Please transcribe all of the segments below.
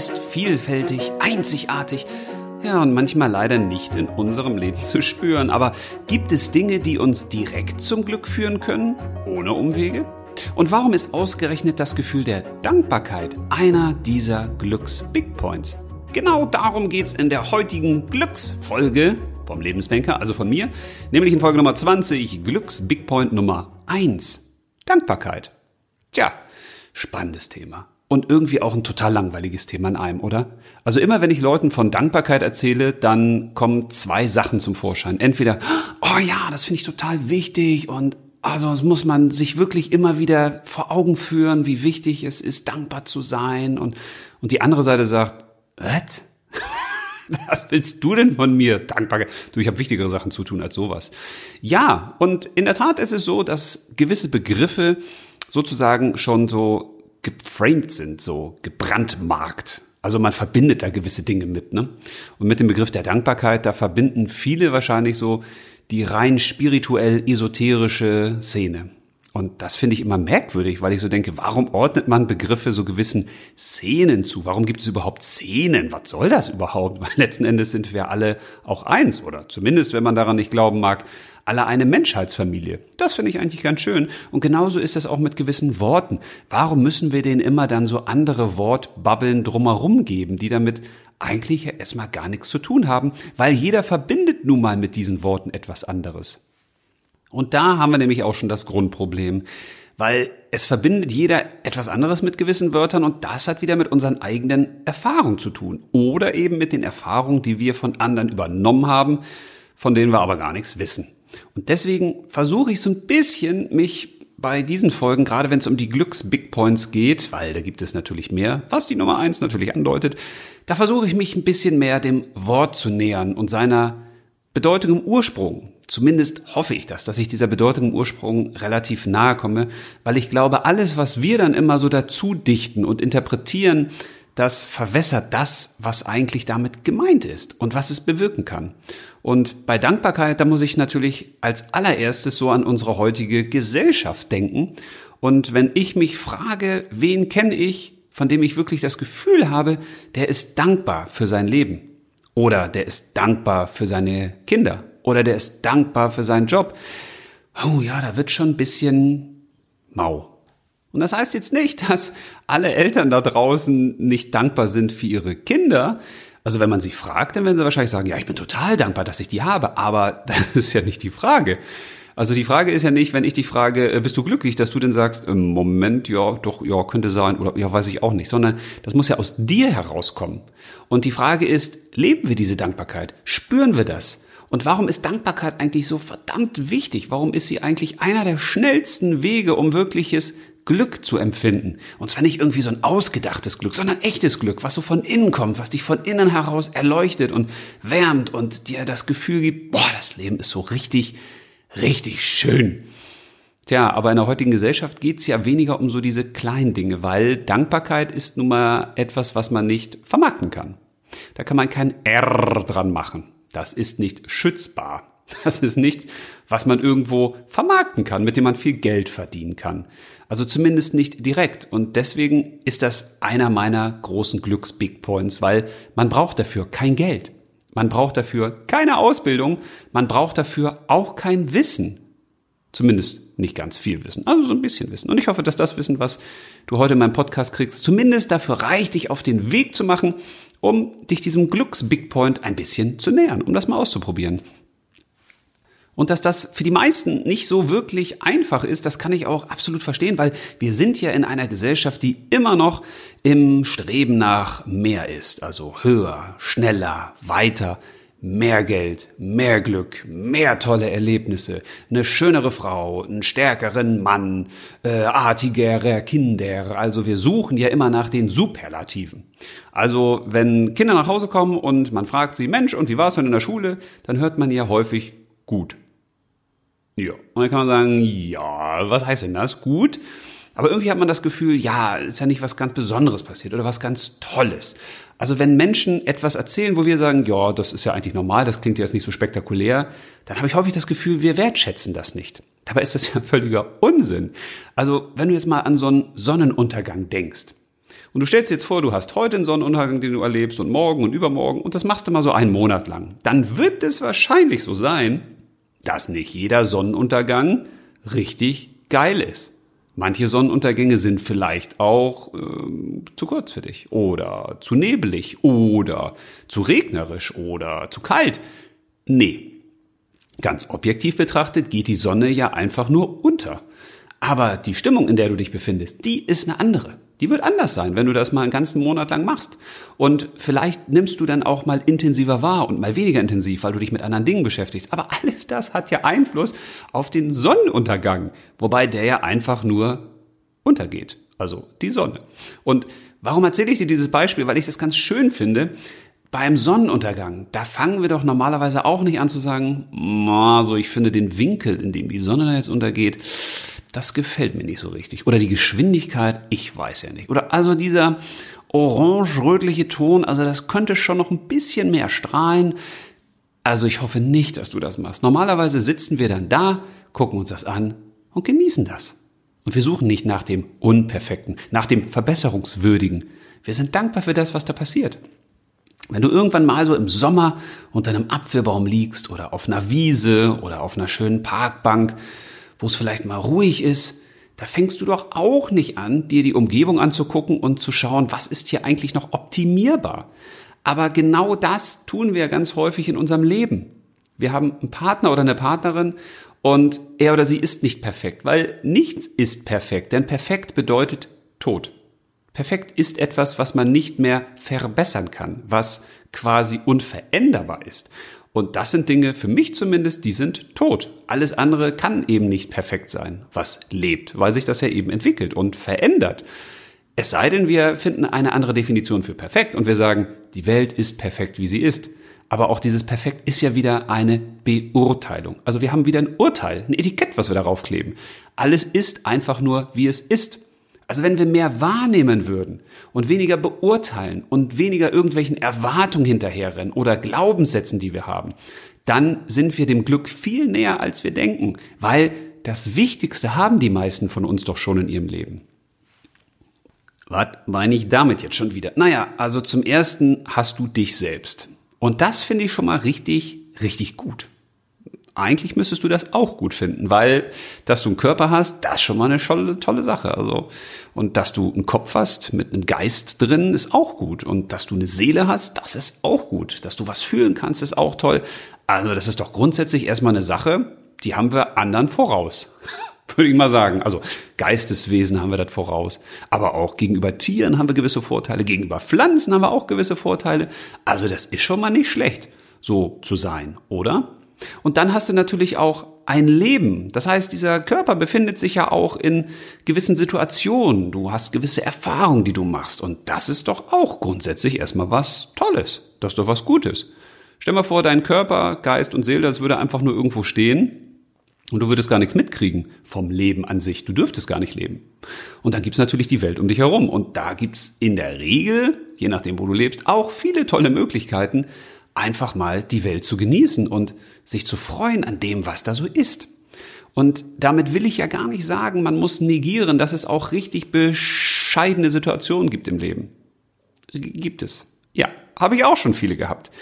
ist vielfältig, einzigartig, ja, und manchmal leider nicht in unserem Leben zu spüren. Aber gibt es Dinge, die uns direkt zum Glück führen können, ohne Umwege? Und warum ist ausgerechnet das Gefühl der Dankbarkeit einer dieser Glücks-Big Points? Genau darum geht's in der heutigen Glücksfolge vom Lebensbanker, also von mir, nämlich in Folge Nummer 20, Glücks-Big Point Nummer 1, Dankbarkeit. Tja, spannendes Thema. Und irgendwie auch ein total langweiliges Thema in einem, oder? Also immer wenn ich Leuten von Dankbarkeit erzähle, dann kommen zwei Sachen zum Vorschein. Entweder, oh ja, das finde ich total wichtig und also es muss man sich wirklich immer wieder vor Augen führen, wie wichtig es ist, dankbar zu sein. Und, und die andere Seite sagt, was? Was willst du denn von mir? Dankbar. Du, ich habe wichtigere Sachen zu tun als sowas. Ja, und in der Tat ist es so, dass gewisse Begriffe sozusagen schon so geframed sind, so gebrandmarkt. Also man verbindet da gewisse Dinge mit, ne? Und mit dem Begriff der Dankbarkeit, da verbinden viele wahrscheinlich so die rein spirituell esoterische Szene. Und das finde ich immer merkwürdig, weil ich so denke, warum ordnet man Begriffe so gewissen Szenen zu? Warum gibt es überhaupt Szenen? Was soll das überhaupt? Weil letzten Endes sind wir alle auch eins oder zumindest, wenn man daran nicht glauben mag, alle eine Menschheitsfamilie. Das finde ich eigentlich ganz schön. Und genauso ist es auch mit gewissen Worten. Warum müssen wir denen immer dann so andere Wortbabbeln drumherum geben, die damit eigentlich erstmal gar nichts zu tun haben? Weil jeder verbindet nun mal mit diesen Worten etwas anderes. Und da haben wir nämlich auch schon das Grundproblem, weil es verbindet jeder etwas anderes mit gewissen Wörtern und das hat wieder mit unseren eigenen Erfahrungen zu tun oder eben mit den Erfahrungen, die wir von anderen übernommen haben, von denen wir aber gar nichts wissen. Und deswegen versuche ich so ein bisschen mich bei diesen Folgen, gerade wenn es um die Glücks-Big Points geht, weil da gibt es natürlich mehr, was die Nummer eins natürlich andeutet, da versuche ich mich ein bisschen mehr dem Wort zu nähern und seiner Bedeutung im Ursprung. Zumindest hoffe ich das, dass ich dieser Bedeutung im Ursprung relativ nahe komme, weil ich glaube, alles, was wir dann immer so dazu dichten und interpretieren, das verwässert das, was eigentlich damit gemeint ist und was es bewirken kann. Und bei Dankbarkeit, da muss ich natürlich als allererstes so an unsere heutige Gesellschaft denken. Und wenn ich mich frage, wen kenne ich, von dem ich wirklich das Gefühl habe, der ist dankbar für sein Leben oder der ist dankbar für seine Kinder oder der ist dankbar für seinen Job. Oh ja, da wird schon ein bisschen mau. Und das heißt jetzt nicht, dass alle Eltern da draußen nicht dankbar sind für ihre Kinder. Also wenn man sie fragt, dann werden sie wahrscheinlich sagen, ja, ich bin total dankbar, dass ich die habe. Aber das ist ja nicht die Frage. Also die Frage ist ja nicht, wenn ich dich frage, äh, bist du glücklich, dass du denn sagst, im Moment, ja, doch, ja, könnte sein oder ja, weiß ich auch nicht, sondern das muss ja aus dir herauskommen. Und die Frage ist, leben wir diese Dankbarkeit? Spüren wir das? Und warum ist Dankbarkeit eigentlich so verdammt wichtig? Warum ist sie eigentlich einer der schnellsten Wege, um wirkliches Glück zu empfinden? Und zwar nicht irgendwie so ein ausgedachtes Glück, sondern echtes Glück, was so von innen kommt, was dich von innen heraus erleuchtet und wärmt und dir das Gefühl gibt, boah, das Leben ist so richtig richtig schön. Tja, aber in der heutigen Gesellschaft geht's ja weniger um so diese kleinen Dinge, weil Dankbarkeit ist nun mal etwas, was man nicht vermarkten kann. Da kann man kein R dran machen. Das ist nicht schützbar. Das ist nichts, was man irgendwo vermarkten kann, mit dem man viel Geld verdienen kann. Also zumindest nicht direkt. Und deswegen ist das einer meiner großen Glücks-Big Points, weil man braucht dafür kein Geld. Man braucht dafür keine Ausbildung, man braucht dafür auch kein Wissen. Zumindest nicht ganz viel Wissen, also so ein bisschen Wissen. Und ich hoffe, dass das Wissen, was du heute in meinem Podcast kriegst, zumindest dafür reicht, dich auf den Weg zu machen, um dich diesem Glücks-Big Point ein bisschen zu nähern, um das mal auszuprobieren. Und dass das für die meisten nicht so wirklich einfach ist, das kann ich auch absolut verstehen, weil wir sind ja in einer Gesellschaft, die immer noch im Streben nach mehr ist. Also höher, schneller, weiter, mehr Geld, mehr Glück, mehr tolle Erlebnisse, eine schönere Frau, einen stärkeren Mann, äh, artigere Kinder. Also wir suchen ja immer nach den Superlativen. Also wenn Kinder nach Hause kommen und man fragt sie, Mensch, und wie war es denn in der Schule? Dann hört man ja häufig gut. Ja. Und dann kann man sagen, ja, was heißt denn das? Gut. Aber irgendwie hat man das Gefühl, ja, ist ja nicht was ganz Besonderes passiert oder was ganz Tolles. Also wenn Menschen etwas erzählen, wo wir sagen, ja, das ist ja eigentlich normal, das klingt ja jetzt nicht so spektakulär, dann habe ich häufig das Gefühl, wir wertschätzen das nicht. Dabei ist das ja völliger Unsinn. Also wenn du jetzt mal an so einen Sonnenuntergang denkst Und du stellst dir jetzt vor, du hast heute einen Sonnenuntergang, den du erlebst und morgen und übermorgen und das machst du mal so einen Monat lang. Dann wird es wahrscheinlich so sein, dass nicht jeder Sonnenuntergang richtig geil ist. Manche Sonnenuntergänge sind vielleicht auch äh, zu kurz für dich oder zu nebelig oder zu regnerisch oder zu kalt. Nee. Ganz objektiv betrachtet geht die Sonne ja einfach nur unter. Aber die Stimmung, in der du dich befindest, die ist eine andere. Die wird anders sein, wenn du das mal einen ganzen Monat lang machst. Und vielleicht nimmst du dann auch mal intensiver wahr und mal weniger intensiv, weil du dich mit anderen Dingen beschäftigst. Aber alles das hat ja Einfluss auf den Sonnenuntergang, wobei der ja einfach nur untergeht. Also die Sonne. Und warum erzähle ich dir dieses Beispiel? Weil ich das ganz schön finde. Beim Sonnenuntergang, da fangen wir doch normalerweise auch nicht an zu sagen, also ich finde den Winkel, in dem die Sonne da jetzt untergeht, das gefällt mir nicht so richtig. Oder die Geschwindigkeit, ich weiß ja nicht. Oder also dieser orange-rötliche Ton, also das könnte schon noch ein bisschen mehr strahlen. Also ich hoffe nicht, dass du das machst. Normalerweise sitzen wir dann da, gucken uns das an und genießen das. Und wir suchen nicht nach dem Unperfekten, nach dem Verbesserungswürdigen. Wir sind dankbar für das, was da passiert. Wenn du irgendwann mal so im Sommer unter einem Apfelbaum liegst oder auf einer Wiese oder auf einer schönen Parkbank, wo es vielleicht mal ruhig ist, da fängst du doch auch nicht an, dir die Umgebung anzugucken und zu schauen, was ist hier eigentlich noch optimierbar. Aber genau das tun wir ganz häufig in unserem Leben. Wir haben einen Partner oder eine Partnerin und er oder sie ist nicht perfekt, weil nichts ist perfekt, denn perfekt bedeutet Tod. Perfekt ist etwas, was man nicht mehr verbessern kann, was quasi unveränderbar ist. Und das sind Dinge, für mich zumindest, die sind tot. Alles andere kann eben nicht perfekt sein, was lebt, weil sich das ja eben entwickelt und verändert. Es sei denn, wir finden eine andere Definition für perfekt und wir sagen, die Welt ist perfekt, wie sie ist. Aber auch dieses Perfekt ist ja wieder eine Beurteilung. Also wir haben wieder ein Urteil, ein Etikett, was wir darauf kleben. Alles ist einfach nur, wie es ist. Also wenn wir mehr wahrnehmen würden und weniger beurteilen und weniger irgendwelchen Erwartungen hinterherrennen oder Glaubenssätzen, die wir haben, dann sind wir dem Glück viel näher, als wir denken, weil das Wichtigste haben die meisten von uns doch schon in ihrem Leben. Was meine ich damit jetzt schon wieder? Naja, also zum ersten hast du dich selbst. Und das finde ich schon mal richtig, richtig gut. Eigentlich müsstest du das auch gut finden, weil, dass du einen Körper hast, das ist schon mal eine tolle, tolle Sache. Also, und dass du einen Kopf hast mit einem Geist drin, ist auch gut. Und dass du eine Seele hast, das ist auch gut. Dass du was fühlen kannst, ist auch toll. Also, das ist doch grundsätzlich erstmal eine Sache, die haben wir anderen voraus würde ich mal sagen. Also Geisteswesen haben wir das voraus. Aber auch gegenüber Tieren haben wir gewisse Vorteile, gegenüber Pflanzen haben wir auch gewisse Vorteile. Also das ist schon mal nicht schlecht, so zu sein, oder? Und dann hast du natürlich auch ein Leben. Das heißt, dieser Körper befindet sich ja auch in gewissen Situationen. Du hast gewisse Erfahrungen, die du machst. Und das ist doch auch grundsätzlich erstmal was Tolles. Das ist doch was Gutes. Stell mal vor, dein Körper, Geist und Seele, das würde einfach nur irgendwo stehen und du würdest gar nichts mitkriegen vom Leben an sich. Du dürftest gar nicht leben. Und dann gibt's natürlich die Welt um dich herum. Und da gibt's in der Regel, je nachdem, wo du lebst, auch viele tolle Möglichkeiten, einfach mal die Welt zu genießen und sich zu freuen an dem, was da so ist. Und damit will ich ja gar nicht sagen, man muss negieren, dass es auch richtig bescheidene Situationen gibt im Leben. Gibt es. Ja, habe ich auch schon viele gehabt.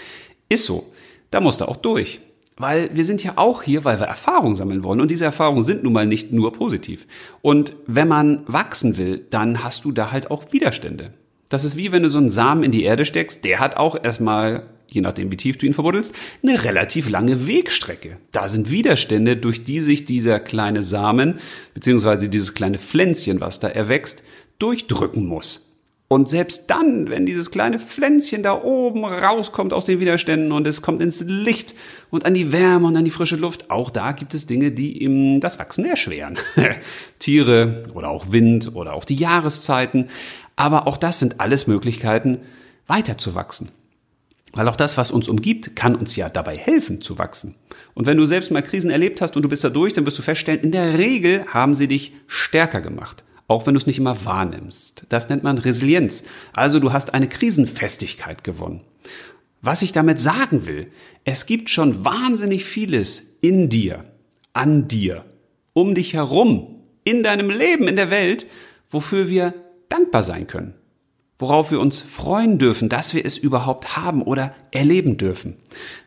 Ist so. Da musst du auch durch. Weil wir sind ja auch hier, weil wir Erfahrung sammeln wollen. Und diese Erfahrungen sind nun mal nicht nur positiv. Und wenn man wachsen will, dann hast du da halt auch Widerstände. Das ist wie wenn du so einen Samen in die Erde steckst, der hat auch erstmal, je nachdem wie tief du ihn verbuddelst, eine relativ lange Wegstrecke. Da sind Widerstände, durch die sich dieser kleine Samen, beziehungsweise dieses kleine Pflänzchen, was da erwächst, durchdrücken muss. Und selbst dann, wenn dieses kleine Pflänzchen da oben rauskommt aus den Widerständen und es kommt ins Licht und an die Wärme und an die frische Luft, auch da gibt es Dinge, die ihm das Wachsen erschweren. Tiere oder auch Wind oder auch die Jahreszeiten. Aber auch das sind alles Möglichkeiten, weiter zu wachsen. Weil auch das, was uns umgibt, kann uns ja dabei helfen zu wachsen. Und wenn du selbst mal Krisen erlebt hast und du bist da durch, dann wirst du feststellen, in der Regel haben sie dich stärker gemacht auch wenn du es nicht immer wahrnimmst. Das nennt man Resilienz. Also du hast eine Krisenfestigkeit gewonnen. Was ich damit sagen will, es gibt schon wahnsinnig vieles in dir, an dir, um dich herum, in deinem Leben, in der Welt, wofür wir dankbar sein können. Worauf wir uns freuen dürfen, dass wir es überhaupt haben oder erleben dürfen.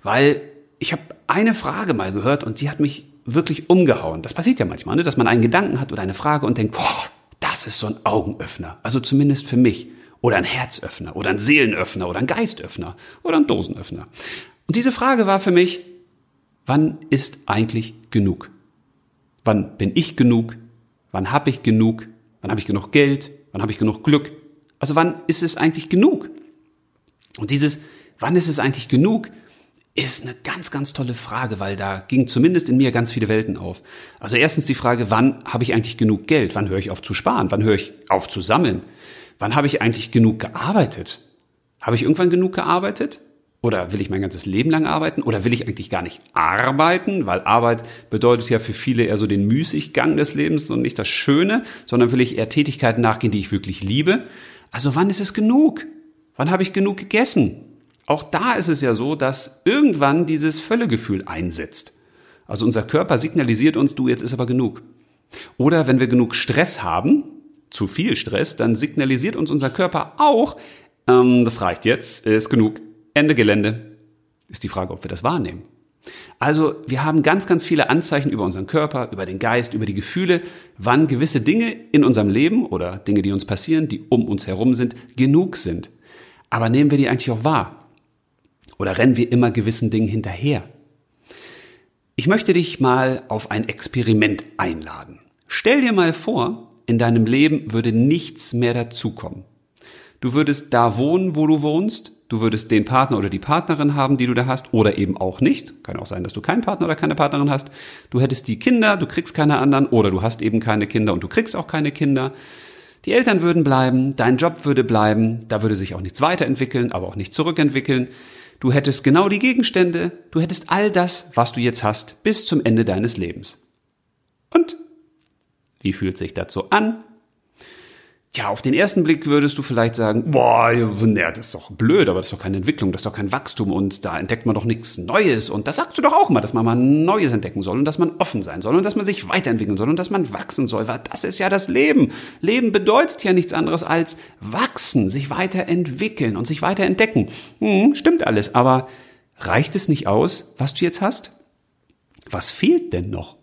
Weil ich habe eine Frage mal gehört und die hat mich wirklich umgehauen. Das passiert ja manchmal, ne? dass man einen Gedanken hat oder eine Frage und denkt, boah, das ist so ein Augenöffner. Also zumindest für mich. Oder ein Herzöffner oder ein Seelenöffner oder ein Geistöffner oder ein Dosenöffner. Und diese Frage war für mich, wann ist eigentlich genug? Wann bin ich genug? Wann habe ich genug? Wann habe ich genug Geld? Wann habe ich genug Glück? Also wann ist es eigentlich genug? Und dieses, wann ist es eigentlich genug, ist eine ganz, ganz tolle Frage, weil da ging zumindest in mir ganz viele Welten auf. Also erstens die Frage, wann habe ich eigentlich genug Geld? Wann höre ich auf zu sparen? Wann höre ich auf zu sammeln? Wann habe ich eigentlich genug gearbeitet? Habe ich irgendwann genug gearbeitet? Oder will ich mein ganzes Leben lang arbeiten? Oder will ich eigentlich gar nicht arbeiten? Weil Arbeit bedeutet ja für viele eher so den Müßiggang des Lebens und nicht das Schöne, sondern will ich eher Tätigkeiten nachgehen, die ich wirklich liebe. Also wann ist es genug? Wann habe ich genug gegessen? Auch da ist es ja so, dass irgendwann dieses Völlegefühl einsetzt. Also unser Körper signalisiert uns, du, jetzt ist aber genug. Oder wenn wir genug Stress haben, zu viel Stress, dann signalisiert uns unser Körper auch, ähm, das reicht jetzt, ist genug, Ende Gelände. Ist die Frage, ob wir das wahrnehmen. Also wir haben ganz, ganz viele Anzeichen über unseren Körper, über den Geist, über die Gefühle, wann gewisse Dinge in unserem Leben oder Dinge, die uns passieren, die um uns herum sind, genug sind. Aber nehmen wir die eigentlich auch wahr? Oder rennen wir immer gewissen Dingen hinterher? Ich möchte dich mal auf ein Experiment einladen. Stell dir mal vor, in deinem Leben würde nichts mehr dazukommen. Du würdest da wohnen, wo du wohnst, du würdest den Partner oder die Partnerin haben, die du da hast, oder eben auch nicht. Kann auch sein, dass du keinen Partner oder keine Partnerin hast. Du hättest die Kinder, du kriegst keine anderen, oder du hast eben keine Kinder und du kriegst auch keine Kinder. Die Eltern würden bleiben, dein Job würde bleiben, da würde sich auch nichts weiterentwickeln, aber auch nicht zurückentwickeln. Du hättest genau die Gegenstände, du hättest all das, was du jetzt hast, bis zum Ende deines Lebens. Und wie fühlt sich das so an? Ja, auf den ersten Blick würdest du vielleicht sagen, boah, ja, das ist doch blöd, aber das ist doch keine Entwicklung, das ist doch kein Wachstum und da entdeckt man doch nichts Neues. Und das sagst du doch auch mal, dass man mal Neues entdecken soll und dass man offen sein soll und dass man sich weiterentwickeln soll und dass man wachsen soll, weil das ist ja das Leben. Leben bedeutet ja nichts anderes als wachsen, sich weiterentwickeln und sich weiterentdecken. Hm, stimmt alles, aber reicht es nicht aus, was du jetzt hast? Was fehlt denn noch?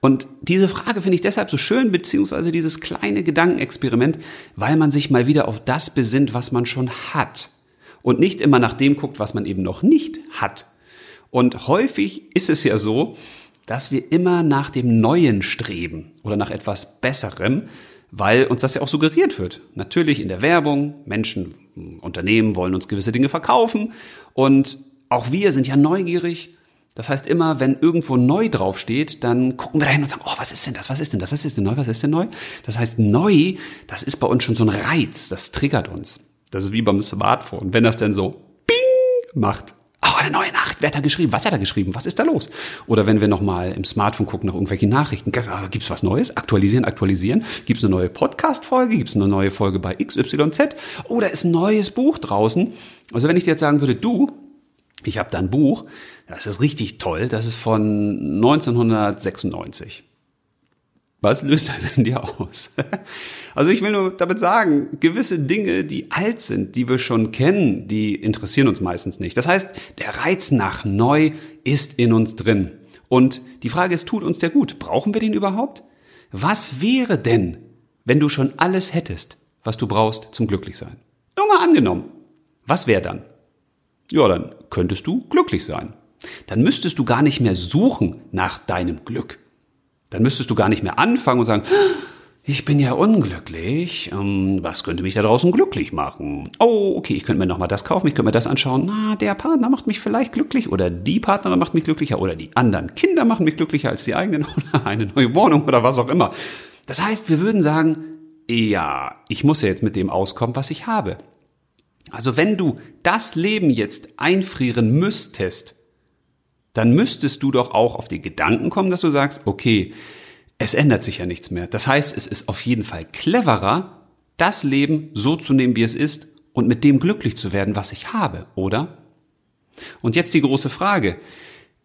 Und diese Frage finde ich deshalb so schön, beziehungsweise dieses kleine Gedankenexperiment, weil man sich mal wieder auf das besinnt, was man schon hat. Und nicht immer nach dem guckt, was man eben noch nicht hat. Und häufig ist es ja so, dass wir immer nach dem Neuen streben oder nach etwas Besserem, weil uns das ja auch suggeriert wird. Natürlich in der Werbung, Menschen, Unternehmen wollen uns gewisse Dinge verkaufen und auch wir sind ja neugierig das heißt, immer wenn irgendwo neu draufsteht, dann gucken wir dahin und sagen, oh, was ist denn das? Was ist denn das? Was ist denn neu? Was ist denn neu? Das heißt, neu, das ist bei uns schon so ein Reiz, das triggert uns. Das ist wie beim Smartphone, wenn das denn so Bing macht. Oh, eine neue Nachricht, wer hat da geschrieben? Was hat er geschrieben? Was ist da los? Oder wenn wir nochmal im Smartphone gucken nach irgendwelchen Nachrichten, gibt's was Neues? Aktualisieren, aktualisieren. Gibt's eine neue Podcast-Folge? Gibt's eine neue Folge bei XYZ? Oder ist ein neues Buch draußen? Also wenn ich dir jetzt sagen würde, du, ich habe da ein Buch, das ist richtig toll, das ist von 1996. Was löst das in dir aus? Also ich will nur damit sagen, gewisse Dinge, die alt sind, die wir schon kennen, die interessieren uns meistens nicht. Das heißt, der Reiz nach neu ist in uns drin. Und die Frage ist, tut uns der gut? Brauchen wir den überhaupt? Was wäre denn, wenn du schon alles hättest, was du brauchst zum Glücklichsein? Nur mal angenommen. Was wäre dann? Ja, dann könntest du glücklich sein. Dann müsstest du gar nicht mehr suchen nach deinem Glück. Dann müsstest du gar nicht mehr anfangen und sagen, ich bin ja unglücklich. Ähm, was könnte mich da draußen glücklich machen? Oh, okay, ich könnte mir nochmal das kaufen, ich könnte mir das anschauen. Na, der Partner macht mich vielleicht glücklich oder die Partnerin macht mich glücklicher oder die anderen Kinder machen mich glücklicher als die eigenen oder eine neue Wohnung oder was auch immer. Das heißt, wir würden sagen, ja, ich muss ja jetzt mit dem auskommen, was ich habe. Also wenn du das Leben jetzt einfrieren müsstest, dann müsstest du doch auch auf die Gedanken kommen, dass du sagst, okay, es ändert sich ja nichts mehr. Das heißt, es ist auf jeden Fall cleverer, das Leben so zu nehmen, wie es ist und mit dem glücklich zu werden, was ich habe, oder? Und jetzt die große Frage.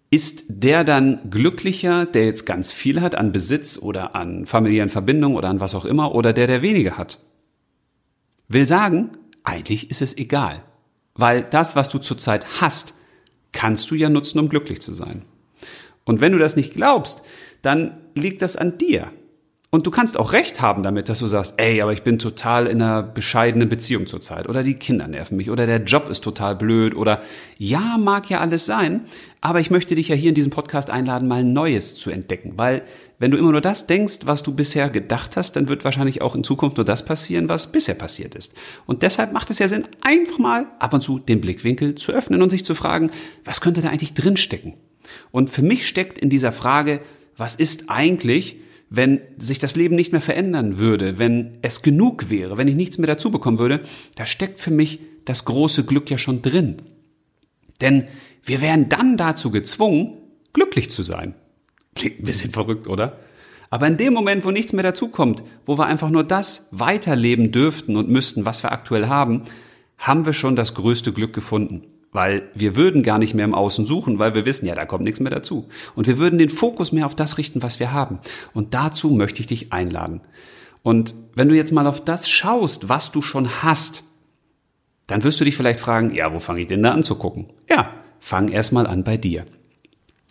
Ist der dann glücklicher, der jetzt ganz viel hat an Besitz oder an familiären Verbindungen oder an was auch immer, oder der, der weniger hat? Will sagen, eigentlich ist es egal. Weil das, was du zurzeit hast, kannst du ja nutzen, um glücklich zu sein. Und wenn du das nicht glaubst, dann liegt das an dir. Und du kannst auch recht haben damit, dass du sagst, ey, aber ich bin total in einer bescheidenen Beziehung zurzeit oder die Kinder nerven mich oder der Job ist total blöd oder ja, mag ja alles sein, aber ich möchte dich ja hier in diesem Podcast einladen, mal Neues zu entdecken, weil wenn du immer nur das denkst, was du bisher gedacht hast, dann wird wahrscheinlich auch in Zukunft nur das passieren, was bisher passiert ist. Und deshalb macht es ja Sinn, einfach mal ab und zu den Blickwinkel zu öffnen und sich zu fragen, was könnte da eigentlich drinstecken? Und für mich steckt in dieser Frage, was ist eigentlich, wenn sich das Leben nicht mehr verändern würde, wenn es genug wäre, wenn ich nichts mehr dazu bekommen würde, da steckt für mich das große Glück ja schon drin. Denn wir wären dann dazu gezwungen, glücklich zu sein. Klingt ein bisschen verrückt, oder? Aber in dem Moment, wo nichts mehr dazukommt, wo wir einfach nur das weiterleben dürften und müssten, was wir aktuell haben, haben wir schon das größte Glück gefunden weil wir würden gar nicht mehr im Außen suchen, weil wir wissen, ja, da kommt nichts mehr dazu. Und wir würden den Fokus mehr auf das richten, was wir haben. Und dazu möchte ich dich einladen. Und wenn du jetzt mal auf das schaust, was du schon hast, dann wirst du dich vielleicht fragen, ja, wo fange ich denn da an zu gucken? Ja, fang erstmal an bei dir.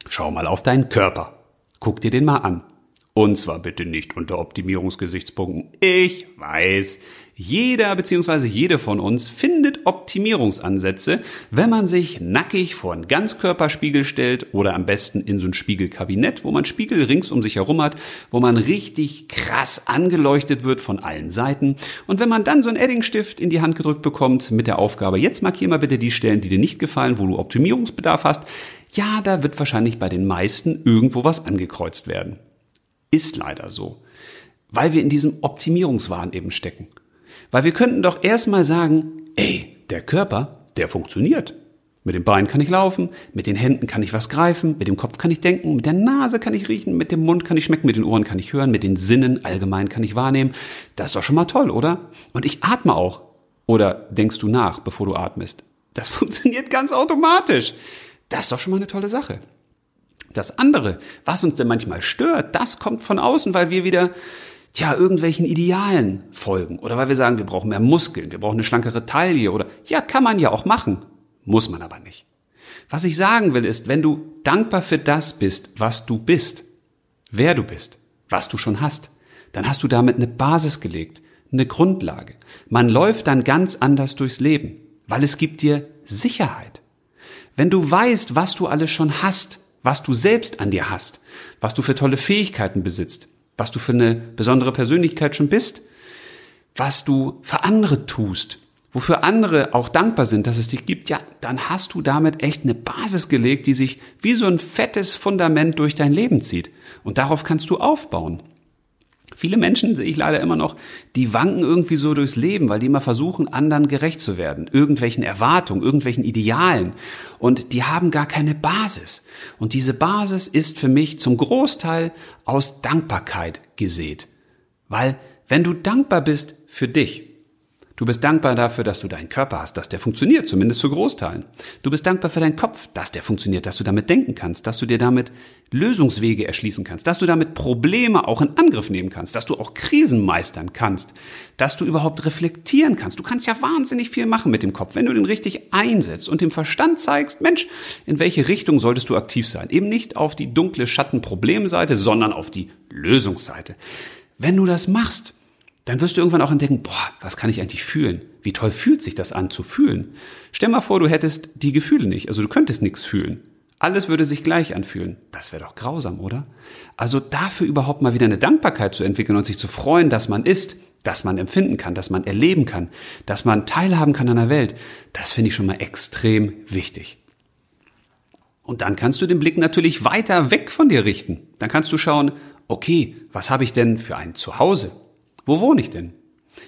Schau mal auf deinen Körper. Guck dir den mal an. Und zwar bitte nicht unter Optimierungsgesichtspunkten. Ich weiß, jeder bzw. jede von uns findet Optimierungsansätze, wenn man sich nackig vor einen Ganzkörperspiegel stellt oder am besten in so ein Spiegelkabinett, wo man Spiegel rings um sich herum hat, wo man richtig krass angeleuchtet wird von allen Seiten. Und wenn man dann so einen Eddingstift in die Hand gedrückt bekommt mit der Aufgabe, jetzt markier mal bitte die Stellen, die dir nicht gefallen, wo du Optimierungsbedarf hast, ja, da wird wahrscheinlich bei den meisten irgendwo was angekreuzt werden. Ist leider so. Weil wir in diesem Optimierungswahn eben stecken. Weil wir könnten doch erstmal sagen, ey, der Körper, der funktioniert. Mit den Beinen kann ich laufen, mit den Händen kann ich was greifen, mit dem Kopf kann ich denken, mit der Nase kann ich riechen, mit dem Mund kann ich schmecken, mit den Ohren kann ich hören, mit den Sinnen allgemein kann ich wahrnehmen. Das ist doch schon mal toll, oder? Und ich atme auch. Oder denkst du nach, bevor du atmest? Das funktioniert ganz automatisch. Das ist doch schon mal eine tolle Sache. Das andere, was uns denn manchmal stört, das kommt von außen, weil wir wieder tja, irgendwelchen Idealen folgen oder weil wir sagen, wir brauchen mehr Muskeln, wir brauchen eine schlankere Taille oder ja, kann man ja auch machen, muss man aber nicht. Was ich sagen will ist, wenn du dankbar für das bist, was du bist, wer du bist, was du schon hast, dann hast du damit eine Basis gelegt, eine Grundlage. Man läuft dann ganz anders durchs Leben, weil es gibt dir Sicherheit. Wenn du weißt, was du alles schon hast, was du selbst an dir hast, was du für tolle Fähigkeiten besitzt, was du für eine besondere Persönlichkeit schon bist, was du für andere tust, wofür andere auch dankbar sind, dass es dich gibt, ja, dann hast du damit echt eine Basis gelegt, die sich wie so ein fettes Fundament durch dein Leben zieht. Und darauf kannst du aufbauen. Viele Menschen sehe ich leider immer noch, die wanken irgendwie so durchs Leben, weil die immer versuchen, anderen gerecht zu werden, irgendwelchen Erwartungen, irgendwelchen Idealen. Und die haben gar keine Basis. Und diese Basis ist für mich zum Großteil aus Dankbarkeit gesät. Weil wenn du dankbar bist für dich, Du bist dankbar dafür, dass du deinen Körper hast, dass der funktioniert, zumindest zu Großteilen. Du bist dankbar für deinen Kopf, dass der funktioniert, dass du damit denken kannst, dass du dir damit Lösungswege erschließen kannst, dass du damit Probleme auch in Angriff nehmen kannst, dass du auch Krisen meistern kannst, dass du überhaupt reflektieren kannst. Du kannst ja wahnsinnig viel machen mit dem Kopf, wenn du den richtig einsetzt und dem Verstand zeigst, Mensch, in welche Richtung solltest du aktiv sein? Eben nicht auf die dunkle Schattenproblemseite, sondern auf die Lösungsseite. Wenn du das machst, dann wirst du irgendwann auch entdecken, boah, was kann ich eigentlich fühlen? Wie toll fühlt sich das an zu fühlen? Stell mal vor, du hättest die Gefühle nicht, also du könntest nichts fühlen. Alles würde sich gleich anfühlen. Das wäre doch grausam, oder? Also dafür überhaupt mal wieder eine Dankbarkeit zu entwickeln und sich zu freuen, dass man ist, dass man empfinden kann, dass man erleben kann, dass man teilhaben kann an der Welt, das finde ich schon mal extrem wichtig. Und dann kannst du den Blick natürlich weiter weg von dir richten. Dann kannst du schauen, okay, was habe ich denn für ein Zuhause? Wo wohne ich denn?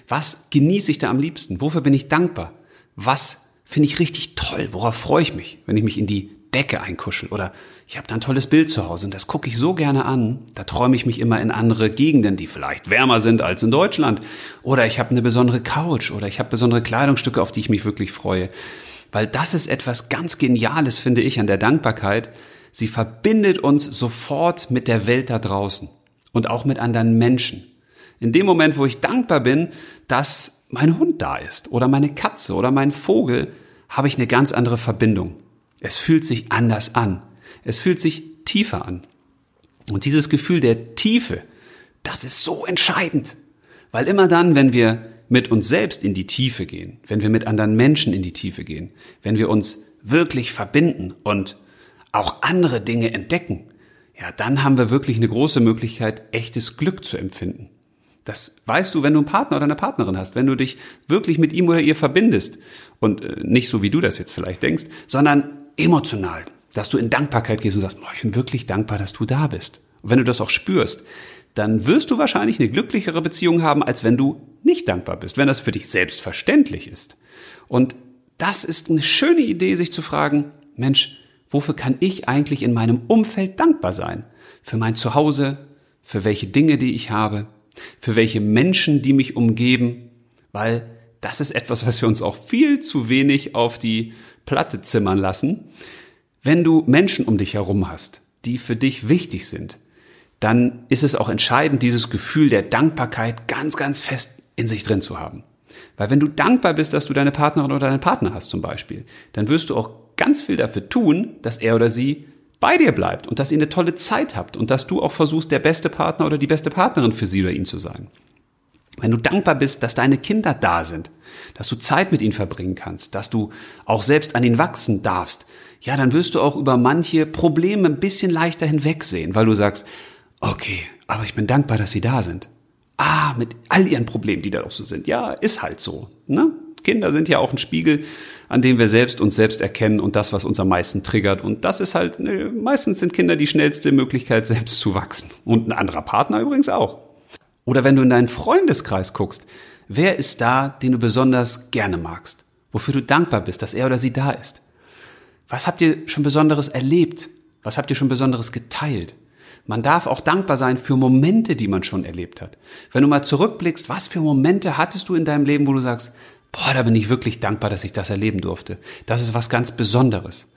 Was genieße ich da am liebsten? Wofür bin ich dankbar? Was finde ich richtig toll? Worauf freue ich mich, wenn ich mich in die Decke einkuschel? Oder ich habe da ein tolles Bild zu Hause und das gucke ich so gerne an. Da träume ich mich immer in andere Gegenden, die vielleicht wärmer sind als in Deutschland. Oder ich habe eine besondere Couch oder ich habe besondere Kleidungsstücke, auf die ich mich wirklich freue. Weil das ist etwas ganz Geniales, finde ich, an der Dankbarkeit. Sie verbindet uns sofort mit der Welt da draußen und auch mit anderen Menschen. In dem Moment, wo ich dankbar bin, dass mein Hund da ist oder meine Katze oder mein Vogel, habe ich eine ganz andere Verbindung. Es fühlt sich anders an. Es fühlt sich tiefer an. Und dieses Gefühl der Tiefe, das ist so entscheidend. Weil immer dann, wenn wir mit uns selbst in die Tiefe gehen, wenn wir mit anderen Menschen in die Tiefe gehen, wenn wir uns wirklich verbinden und auch andere Dinge entdecken, ja, dann haben wir wirklich eine große Möglichkeit, echtes Glück zu empfinden. Das weißt du, wenn du einen Partner oder eine Partnerin hast, wenn du dich wirklich mit ihm oder ihr verbindest und äh, nicht so wie du das jetzt vielleicht denkst, sondern emotional, dass du in Dankbarkeit gehst und sagst, ich bin wirklich dankbar, dass du da bist. Und wenn du das auch spürst, dann wirst du wahrscheinlich eine glücklichere Beziehung haben, als wenn du nicht dankbar bist, wenn das für dich selbstverständlich ist. Und das ist eine schöne Idee, sich zu fragen, Mensch, wofür kann ich eigentlich in meinem Umfeld dankbar sein? Für mein Zuhause, für welche Dinge, die ich habe, für welche Menschen, die mich umgeben, weil das ist etwas, was wir uns auch viel zu wenig auf die Platte zimmern lassen. Wenn du Menschen um dich herum hast, die für dich wichtig sind, dann ist es auch entscheidend, dieses Gefühl der Dankbarkeit ganz, ganz fest in sich drin zu haben. Weil wenn du dankbar bist, dass du deine Partnerin oder deinen Partner hast zum Beispiel, dann wirst du auch ganz viel dafür tun, dass er oder sie bei dir bleibt und dass ihr eine tolle Zeit habt und dass du auch versuchst, der beste Partner oder die beste Partnerin für sie oder ihn zu sein. Wenn du dankbar bist, dass deine Kinder da sind, dass du Zeit mit ihnen verbringen kannst, dass du auch selbst an ihnen wachsen darfst, ja, dann wirst du auch über manche Probleme ein bisschen leichter hinwegsehen, weil du sagst, okay, aber ich bin dankbar, dass sie da sind. Ah, mit all ihren Problemen, die da auch so sind. Ja, ist halt so. Ne? Kinder sind ja auch ein Spiegel, an dem wir selbst uns selbst erkennen und das, was uns am meisten triggert. Und das ist halt, ne, meistens sind Kinder die schnellste Möglichkeit, selbst zu wachsen. Und ein anderer Partner übrigens auch. Oder wenn du in deinen Freundeskreis guckst, wer ist da, den du besonders gerne magst? Wofür du dankbar bist, dass er oder sie da ist? Was habt ihr schon Besonderes erlebt? Was habt ihr schon Besonderes geteilt? Man darf auch dankbar sein für Momente, die man schon erlebt hat. Wenn du mal zurückblickst, was für Momente hattest du in deinem Leben, wo du sagst, boah, da bin ich wirklich dankbar, dass ich das erleben durfte. Das ist was ganz Besonderes.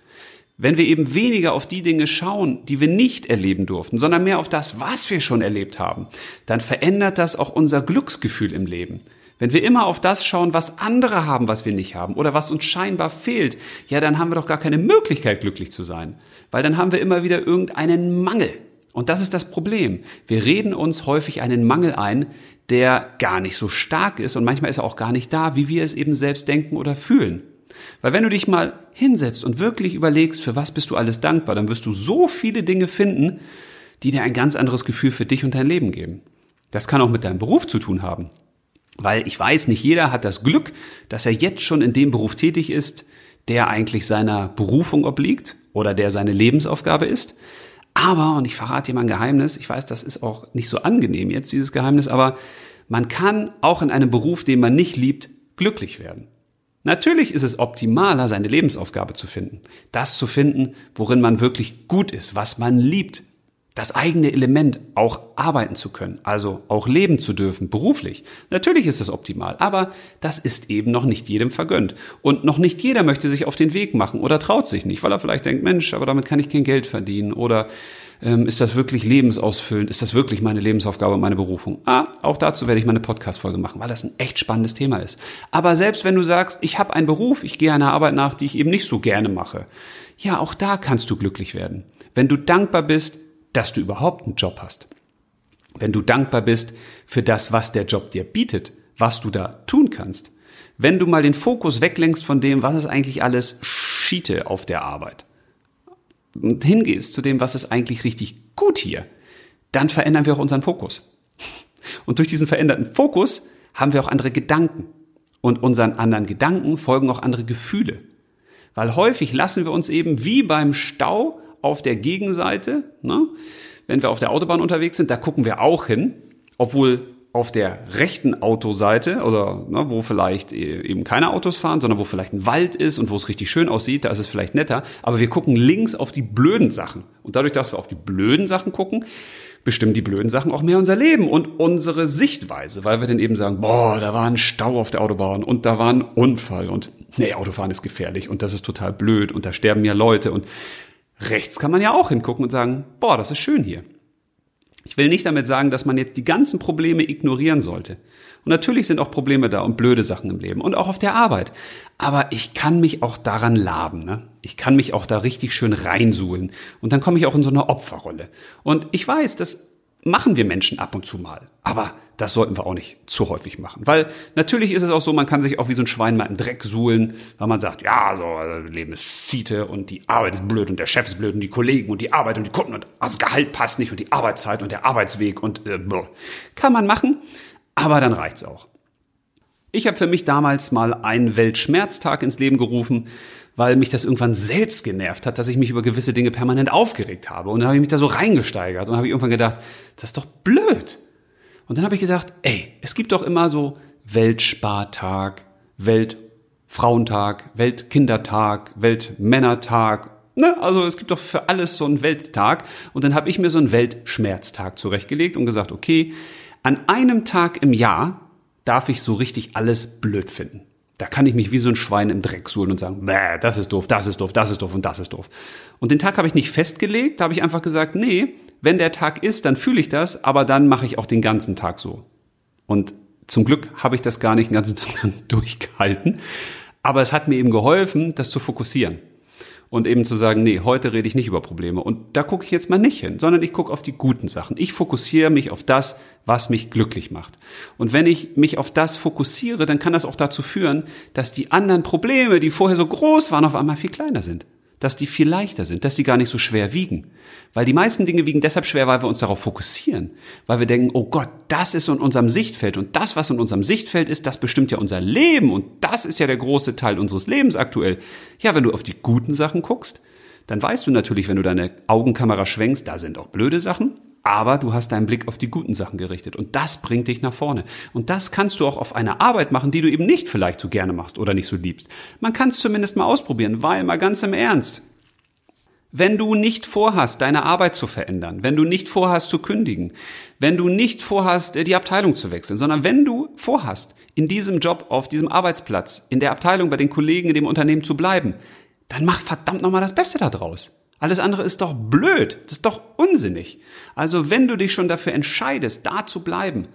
Wenn wir eben weniger auf die Dinge schauen, die wir nicht erleben durften, sondern mehr auf das, was wir schon erlebt haben, dann verändert das auch unser Glücksgefühl im Leben. Wenn wir immer auf das schauen, was andere haben, was wir nicht haben, oder was uns scheinbar fehlt, ja, dann haben wir doch gar keine Möglichkeit, glücklich zu sein. Weil dann haben wir immer wieder irgendeinen Mangel. Und das ist das Problem. Wir reden uns häufig einen Mangel ein, der gar nicht so stark ist und manchmal ist er auch gar nicht da, wie wir es eben selbst denken oder fühlen. Weil wenn du dich mal hinsetzt und wirklich überlegst, für was bist du alles dankbar, dann wirst du so viele Dinge finden, die dir ein ganz anderes Gefühl für dich und dein Leben geben. Das kann auch mit deinem Beruf zu tun haben. Weil ich weiß, nicht jeder hat das Glück, dass er jetzt schon in dem Beruf tätig ist, der eigentlich seiner Berufung obliegt oder der seine Lebensaufgabe ist. Aber, und ich verrate dir mal ein Geheimnis, ich weiß, das ist auch nicht so angenehm jetzt, dieses Geheimnis, aber man kann auch in einem Beruf, den man nicht liebt, glücklich werden. Natürlich ist es optimaler, seine Lebensaufgabe zu finden. Das zu finden, worin man wirklich gut ist, was man liebt, das eigene Element auch arbeiten zu können, also auch leben zu dürfen, beruflich. Natürlich ist es optimal, aber das ist eben noch nicht jedem vergönnt. Und noch nicht jeder möchte sich auf den Weg machen oder traut sich nicht, weil er vielleicht denkt, Mensch, aber damit kann ich kein Geld verdienen oder ähm, ist das wirklich lebensausfüllend, ist das wirklich meine Lebensaufgabe, meine Berufung? Ah, auch dazu werde ich mal eine Podcast-Folge machen, weil das ein echt spannendes Thema ist. Aber selbst wenn du sagst, ich habe einen Beruf, ich gehe einer Arbeit nach, die ich eben nicht so gerne mache, ja, auch da kannst du glücklich werden. Wenn du dankbar bist, dass du überhaupt einen Job hast. Wenn du dankbar bist für das, was der Job dir bietet, was du da tun kannst. Wenn du mal den Fokus weglenkst von dem, was ist eigentlich alles Schiete auf der Arbeit und hingehst zu dem, was ist eigentlich richtig gut hier, dann verändern wir auch unseren Fokus. Und durch diesen veränderten Fokus haben wir auch andere Gedanken. Und unseren anderen Gedanken folgen auch andere Gefühle. Weil häufig lassen wir uns eben wie beim Stau auf der Gegenseite, ne, wenn wir auf der Autobahn unterwegs sind, da gucken wir auch hin, obwohl auf der rechten Autoseite, oder ne, wo vielleicht e, eben keine Autos fahren, sondern wo vielleicht ein Wald ist und wo es richtig schön aussieht, da ist es vielleicht netter. Aber wir gucken links auf die blöden Sachen. Und dadurch, dass wir auf die blöden Sachen gucken, bestimmen die blöden Sachen auch mehr unser Leben und unsere Sichtweise, weil wir dann eben sagen, boah, da war ein Stau auf der Autobahn und da war ein Unfall und nee, Autofahren ist gefährlich und das ist total blöd und da sterben ja Leute und Rechts kann man ja auch hingucken und sagen, boah, das ist schön hier. Ich will nicht damit sagen, dass man jetzt die ganzen Probleme ignorieren sollte. Und natürlich sind auch Probleme da und blöde Sachen im Leben und auch auf der Arbeit. Aber ich kann mich auch daran laben. Ne? Ich kann mich auch da richtig schön reinsuhlen. Und dann komme ich auch in so eine Opferrolle. Und ich weiß, dass machen wir Menschen ab und zu mal. Aber das sollten wir auch nicht zu häufig machen. Weil natürlich ist es auch so, man kann sich auch wie so ein Schwein mal im Dreck suhlen, weil man sagt, ja, so, das Leben ist Fiete und die Arbeit ist blöd und der Chef ist blöd und die Kollegen und die Arbeit und die Kunden und das Gehalt passt nicht und die Arbeitszeit und der Arbeitsweg und äh, kann man machen, aber dann reicht's auch. Ich habe für mich damals mal einen Weltschmerztag ins Leben gerufen, weil mich das irgendwann selbst genervt hat, dass ich mich über gewisse Dinge permanent aufgeregt habe. Und dann habe ich mich da so reingesteigert und habe ich irgendwann gedacht, das ist doch blöd. Und dann habe ich gedacht, ey, es gibt doch immer so Weltspartag, Weltfrauentag, Weltkindertag, Weltmännertag. Ne? Also es gibt doch für alles so einen Welttag. Und dann habe ich mir so einen Weltschmerztag zurechtgelegt und gesagt, okay, an einem Tag im Jahr darf ich so richtig alles blöd finden. Da kann ich mich wie so ein Schwein im Dreck suhlen und sagen, das ist doof, das ist doof, das ist doof und das ist doof. Und den Tag habe ich nicht festgelegt, da habe ich einfach gesagt, nee, wenn der Tag ist, dann fühle ich das, aber dann mache ich auch den ganzen Tag so. Und zum Glück habe ich das gar nicht den ganzen Tag durchgehalten, aber es hat mir eben geholfen, das zu fokussieren und eben zu sagen, nee, heute rede ich nicht über Probleme und da gucke ich jetzt mal nicht hin, sondern ich gucke auf die guten Sachen. Ich fokussiere mich auf das, was mich glücklich macht. Und wenn ich mich auf das fokussiere, dann kann das auch dazu führen, dass die anderen Probleme, die vorher so groß waren, auf einmal viel kleiner sind dass die viel leichter sind, dass die gar nicht so schwer wiegen. Weil die meisten Dinge wiegen deshalb schwer, weil wir uns darauf fokussieren. Weil wir denken, oh Gott, das ist in unserem Sichtfeld und das, was in unserem Sichtfeld ist, das bestimmt ja unser Leben und das ist ja der große Teil unseres Lebens aktuell. Ja, wenn du auf die guten Sachen guckst, dann weißt du natürlich, wenn du deine Augenkamera schwenkst, da sind auch blöde Sachen, aber du hast deinen Blick auf die guten Sachen gerichtet und das bringt dich nach vorne. Und das kannst du auch auf einer Arbeit machen, die du eben nicht vielleicht so gerne machst oder nicht so liebst. Man kann es zumindest mal ausprobieren, weil mal ganz im Ernst. Wenn du nicht vorhast, deine Arbeit zu verändern, wenn du nicht vorhast zu kündigen, wenn du nicht vorhast, die Abteilung zu wechseln, sondern wenn du vorhast, in diesem Job, auf diesem Arbeitsplatz, in der Abteilung, bei den Kollegen, in dem Unternehmen zu bleiben, dann mach verdammt nochmal das Beste daraus. Alles andere ist doch blöd, das ist doch unsinnig. Also wenn du dich schon dafür entscheidest, da zu bleiben,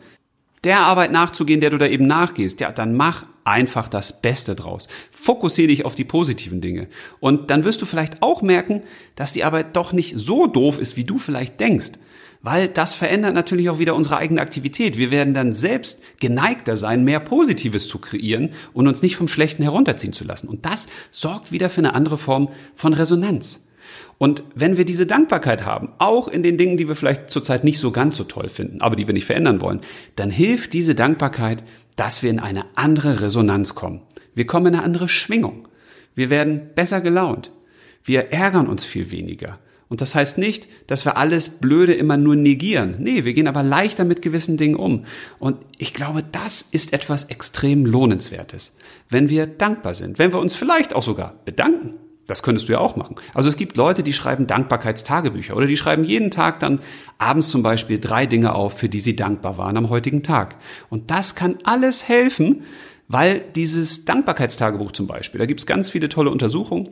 der Arbeit nachzugehen, der du da eben nachgehst, ja, dann mach einfach das Beste draus. Fokussiere dich auf die positiven Dinge. Und dann wirst du vielleicht auch merken, dass die Arbeit doch nicht so doof ist, wie du vielleicht denkst. Weil das verändert natürlich auch wieder unsere eigene Aktivität. Wir werden dann selbst geneigter sein, mehr Positives zu kreieren und uns nicht vom Schlechten herunterziehen zu lassen. Und das sorgt wieder für eine andere Form von Resonanz. Und wenn wir diese Dankbarkeit haben, auch in den Dingen, die wir vielleicht zurzeit nicht so ganz so toll finden, aber die wir nicht verändern wollen, dann hilft diese Dankbarkeit, dass wir in eine andere Resonanz kommen. Wir kommen in eine andere Schwingung. Wir werden besser gelaunt. Wir ärgern uns viel weniger. Und das heißt nicht, dass wir alles Blöde immer nur negieren. Nee, wir gehen aber leichter mit gewissen Dingen um. Und ich glaube, das ist etwas extrem Lohnenswertes, wenn wir dankbar sind, wenn wir uns vielleicht auch sogar bedanken das könntest du ja auch machen. Also es gibt Leute, die schreiben Dankbarkeitstagebücher oder die schreiben jeden Tag dann abends zum Beispiel drei Dinge auf, für die sie dankbar waren am heutigen Tag. Und das kann alles helfen, weil dieses Dankbarkeitstagebuch zum Beispiel, da gibt es ganz viele tolle Untersuchungen,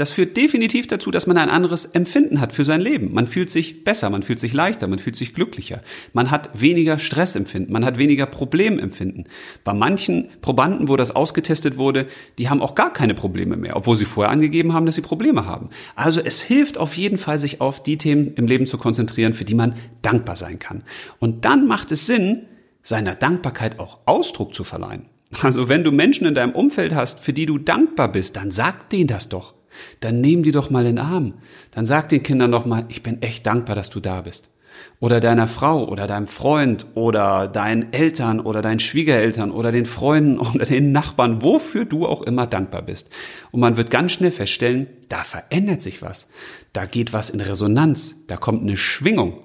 das führt definitiv dazu, dass man ein anderes Empfinden hat für sein Leben. Man fühlt sich besser, man fühlt sich leichter, man fühlt sich glücklicher. Man hat weniger Stressempfinden, man hat weniger Problemempfinden. Bei manchen Probanden, wo das ausgetestet wurde, die haben auch gar keine Probleme mehr, obwohl sie vorher angegeben haben, dass sie Probleme haben. Also es hilft auf jeden Fall, sich auf die Themen im Leben zu konzentrieren, für die man dankbar sein kann. Und dann macht es Sinn, seiner Dankbarkeit auch Ausdruck zu verleihen. Also wenn du Menschen in deinem Umfeld hast, für die du dankbar bist, dann sag denen das doch. Dann nehm die doch mal in den Arm. Dann sag den Kindern doch mal, ich bin echt dankbar, dass du da bist. Oder deiner Frau oder deinem Freund oder deinen Eltern oder deinen Schwiegereltern oder den Freunden oder den Nachbarn, wofür du auch immer dankbar bist. Und man wird ganz schnell feststellen, da verändert sich was. Da geht was in Resonanz. Da kommt eine Schwingung.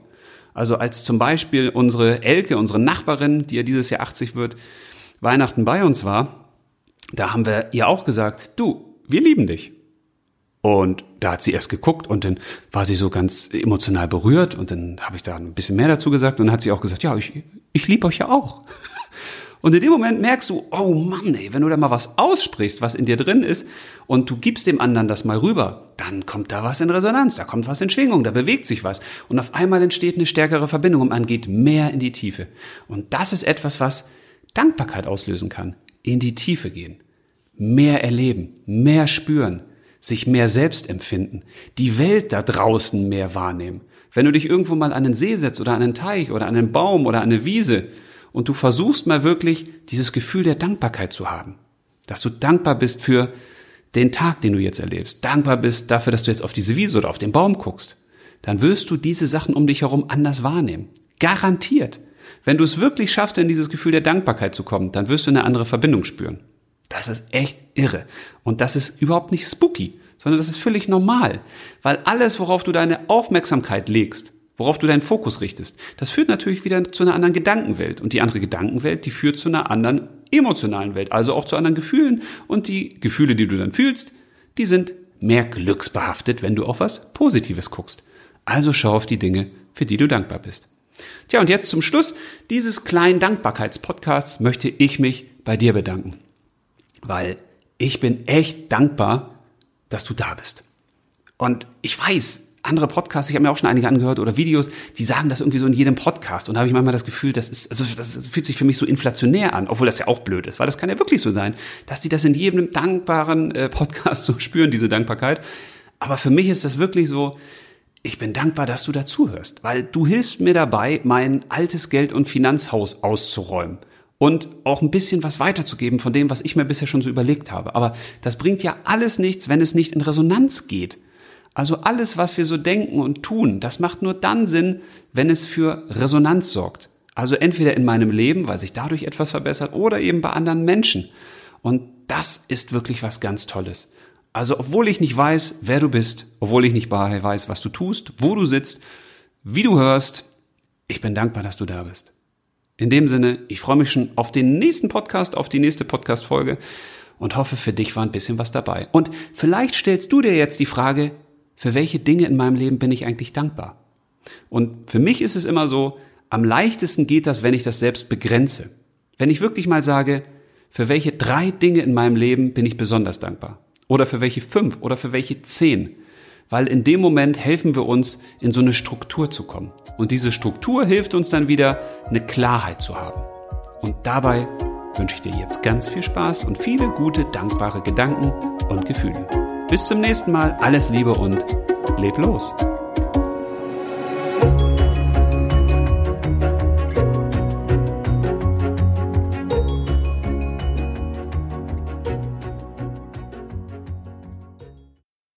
Also als zum Beispiel unsere Elke, unsere Nachbarin, die ja dieses Jahr 80 wird, Weihnachten bei uns war, da haben wir ihr auch gesagt, du, wir lieben dich. Und da hat sie erst geguckt und dann war sie so ganz emotional berührt und dann habe ich da ein bisschen mehr dazu gesagt und dann hat sie auch gesagt, ja, ich, ich liebe euch ja auch. Und in dem Moment merkst du, oh Mann, ey, wenn du da mal was aussprichst, was in dir drin ist, und du gibst dem anderen das mal rüber, dann kommt da was in Resonanz, da kommt was in Schwingung, da bewegt sich was. Und auf einmal entsteht eine stärkere Verbindung und man geht mehr in die Tiefe. Und das ist etwas, was Dankbarkeit auslösen kann. In die Tiefe gehen. Mehr erleben, mehr spüren, sich mehr selbst empfinden, die Welt da draußen mehr wahrnehmen. Wenn du dich irgendwo mal an einen See setzt oder an einen Teich oder an einen Baum oder an eine Wiese und du versuchst mal wirklich dieses Gefühl der Dankbarkeit zu haben, dass du dankbar bist für den Tag, den du jetzt erlebst, dankbar bist dafür, dass du jetzt auf diese Wiese oder auf den Baum guckst, dann wirst du diese Sachen um dich herum anders wahrnehmen. Garantiert. Wenn du es wirklich schaffst, in dieses Gefühl der Dankbarkeit zu kommen, dann wirst du eine andere Verbindung spüren. Das ist echt irre. Und das ist überhaupt nicht spooky, sondern das ist völlig normal. Weil alles, worauf du deine Aufmerksamkeit legst, worauf du deinen Fokus richtest, das führt natürlich wieder zu einer anderen Gedankenwelt. Und die andere Gedankenwelt, die führt zu einer anderen emotionalen Welt, also auch zu anderen Gefühlen. Und die Gefühle, die du dann fühlst, die sind mehr glücksbehaftet, wenn du auf was Positives guckst. Also schau auf die Dinge, für die du dankbar bist. Tja, und jetzt zum Schluss dieses kleinen Dankbarkeitspodcasts möchte ich mich bei dir bedanken weil ich bin echt dankbar, dass du da bist. Und ich weiß, andere Podcasts, ich habe mir auch schon einige angehört oder Videos, die sagen das irgendwie so in jedem Podcast. Und da habe ich manchmal das Gefühl, das ist, also das fühlt sich für mich so inflationär an, obwohl das ja auch blöd ist, weil das kann ja wirklich so sein, dass die das in jedem dankbaren äh, Podcast so spüren, diese Dankbarkeit. Aber für mich ist das wirklich so, ich bin dankbar, dass du dazuhörst, weil du hilfst mir dabei, mein altes Geld- und Finanzhaus auszuräumen und auch ein bisschen was weiterzugeben von dem, was ich mir bisher schon so überlegt habe. Aber das bringt ja alles nichts, wenn es nicht in Resonanz geht. Also alles, was wir so denken und tun, das macht nur dann Sinn, wenn es für Resonanz sorgt. Also entweder in meinem Leben, weil sich dadurch etwas verbessert, oder eben bei anderen Menschen. Und das ist wirklich was ganz Tolles. Also obwohl ich nicht weiß, wer du bist, obwohl ich nicht weiß, was du tust, wo du sitzt, wie du hörst, ich bin dankbar, dass du da bist. In dem Sinne, ich freue mich schon auf den nächsten Podcast, auf die nächste Podcast-Folge und hoffe, für dich war ein bisschen was dabei. Und vielleicht stellst du dir jetzt die Frage, für welche Dinge in meinem Leben bin ich eigentlich dankbar? Und für mich ist es immer so, am leichtesten geht das, wenn ich das selbst begrenze. Wenn ich wirklich mal sage, für welche drei Dinge in meinem Leben bin ich besonders dankbar? Oder für welche fünf? Oder für welche zehn? Weil in dem Moment helfen wir uns, in so eine Struktur zu kommen. Und diese Struktur hilft uns dann wieder, eine Klarheit zu haben. Und dabei wünsche ich dir jetzt ganz viel Spaß und viele gute, dankbare Gedanken und Gefühle. Bis zum nächsten Mal, alles Liebe und leb los!